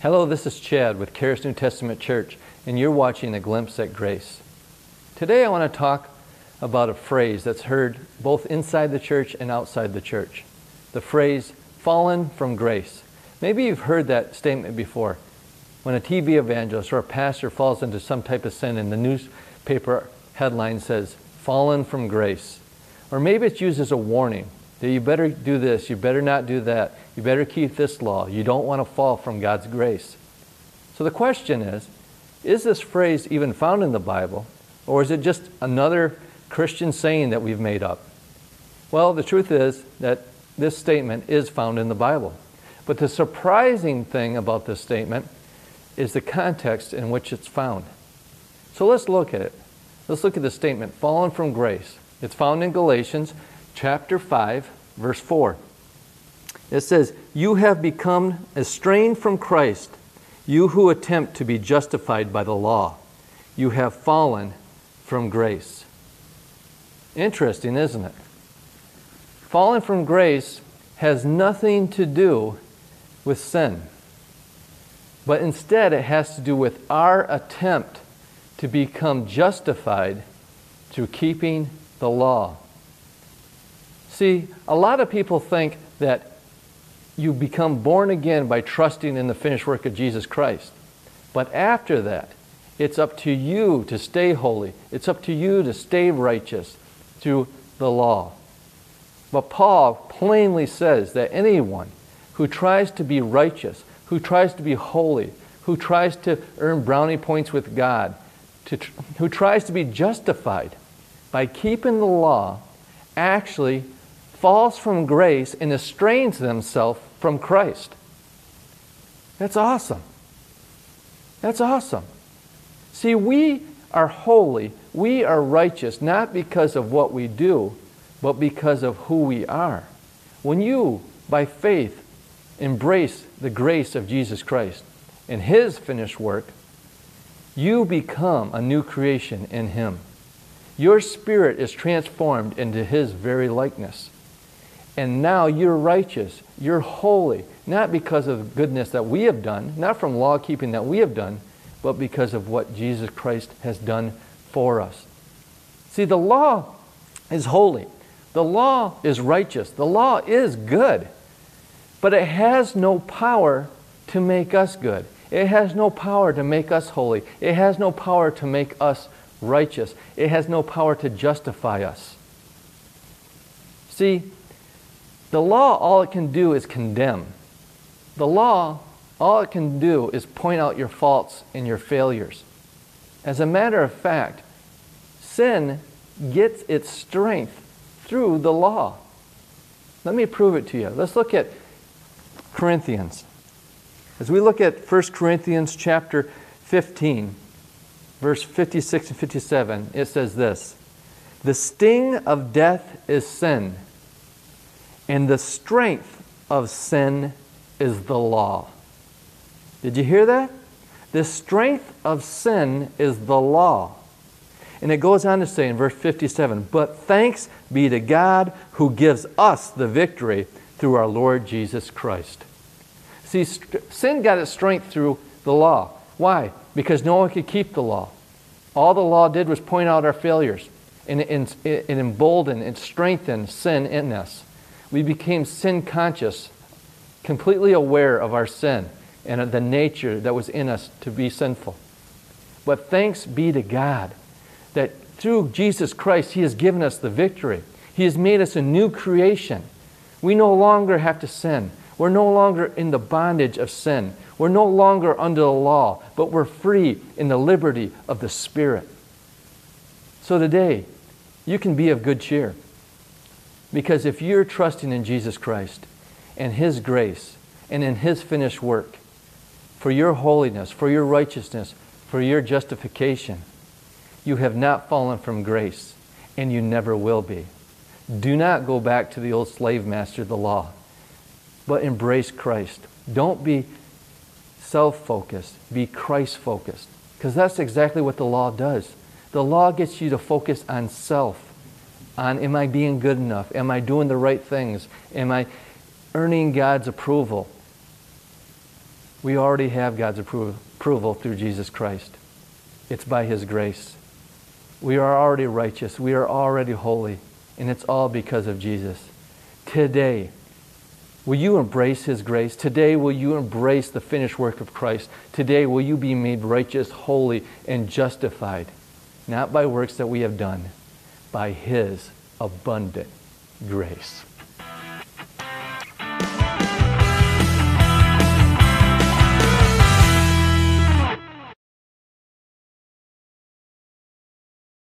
Hello, this is Chad with Charis New Testament Church, and you're watching A Glimpse at Grace. Today I want to talk about a phrase that's heard both inside the church and outside the church. The phrase, fallen from grace. Maybe you've heard that statement before. When a TV evangelist or a pastor falls into some type of sin and the newspaper headline says, fallen from grace. Or maybe it's used as a warning you better do this, you better not do that, you better keep this law. You don't want to fall from God's grace. So the question is is this phrase even found in the Bible, or is it just another Christian saying that we've made up? Well, the truth is that this statement is found in the Bible. But the surprising thing about this statement is the context in which it's found. So let's look at it. Let's look at the statement, fallen from grace. It's found in Galatians chapter 5, verse 4. It says, You have become estranged from Christ, you who attempt to be justified by the law. You have fallen from grace. Interesting, isn't it? Fallen from grace has nothing to do with sin, but instead it has to do with our attempt to become justified through keeping the law. See, a lot of people think that you become born again by trusting in the finished work of Jesus Christ. But after that, it's up to you to stay holy. It's up to you to stay righteous through the law. But Paul plainly says that anyone who tries to be righteous, who tries to be holy, who tries to earn brownie points with God, to, who tries to be justified by keeping the law, actually falls from grace and estranges themselves from Christ. That's awesome. That's awesome. See, we are holy, we are righteous, not because of what we do, but because of who we are. When you, by faith, embrace the grace of Jesus Christ and His finished work, you become a new creation in Him. Your spirit is transformed into His very likeness. And now you're righteous. You're holy. Not because of goodness that we have done, not from law keeping that we have done, but because of what Jesus Christ has done for us. See, the law is holy. The law is righteous. The law is good. But it has no power to make us good. It has no power to make us holy. It has no power to make us righteous. It has no power to justify us. See, the law, all it can do is condemn. The law, all it can do is point out your faults and your failures. As a matter of fact, sin gets its strength through the law. Let me prove it to you. Let's look at Corinthians. As we look at 1 Corinthians chapter 15, verse 56 and 57, it says this The sting of death is sin and the strength of sin is the law. Did you hear that? The strength of sin is the law. And it goes on to say in verse 57 But thanks be to God who gives us the victory through our Lord Jesus Christ. See, sin got its strength through the law. Why? Because no one could keep the law. All the law did was point out our failures and it emboldened and strengthen sin in us we became sin conscious, completely aware of our sin and of the nature that was in us to be sinful. But thanks be to God that through Jesus Christ, He has given us the victory. He has made us a new creation. We no longer have to sin. We're no longer in the bondage of sin. We're no longer under the law, but we're free in the liberty of the Spirit. So today, you can be of good cheer. Because if you're trusting in Jesus Christ and His grace and in His finished work for your holiness, for your righteousness, for your justification, you have not fallen from grace and you never will be. Do not go back to the old slave master, the law, but embrace Christ. Don't be self focused, be Christ focused. Because that's exactly what the law does. The law gets you to focus on self on am I being good enough? Am I doing the right things? Am I earning God's approval? We already have God's appro- approval through Jesus Christ. It's by His grace. We are already righteous. We are already holy. And it's all because of Jesus. Today, will you embrace His grace? Today, will you embrace the finished work of Christ? Today, will you be made righteous, holy, and justified? Not by works that we have done, by His abundant grace.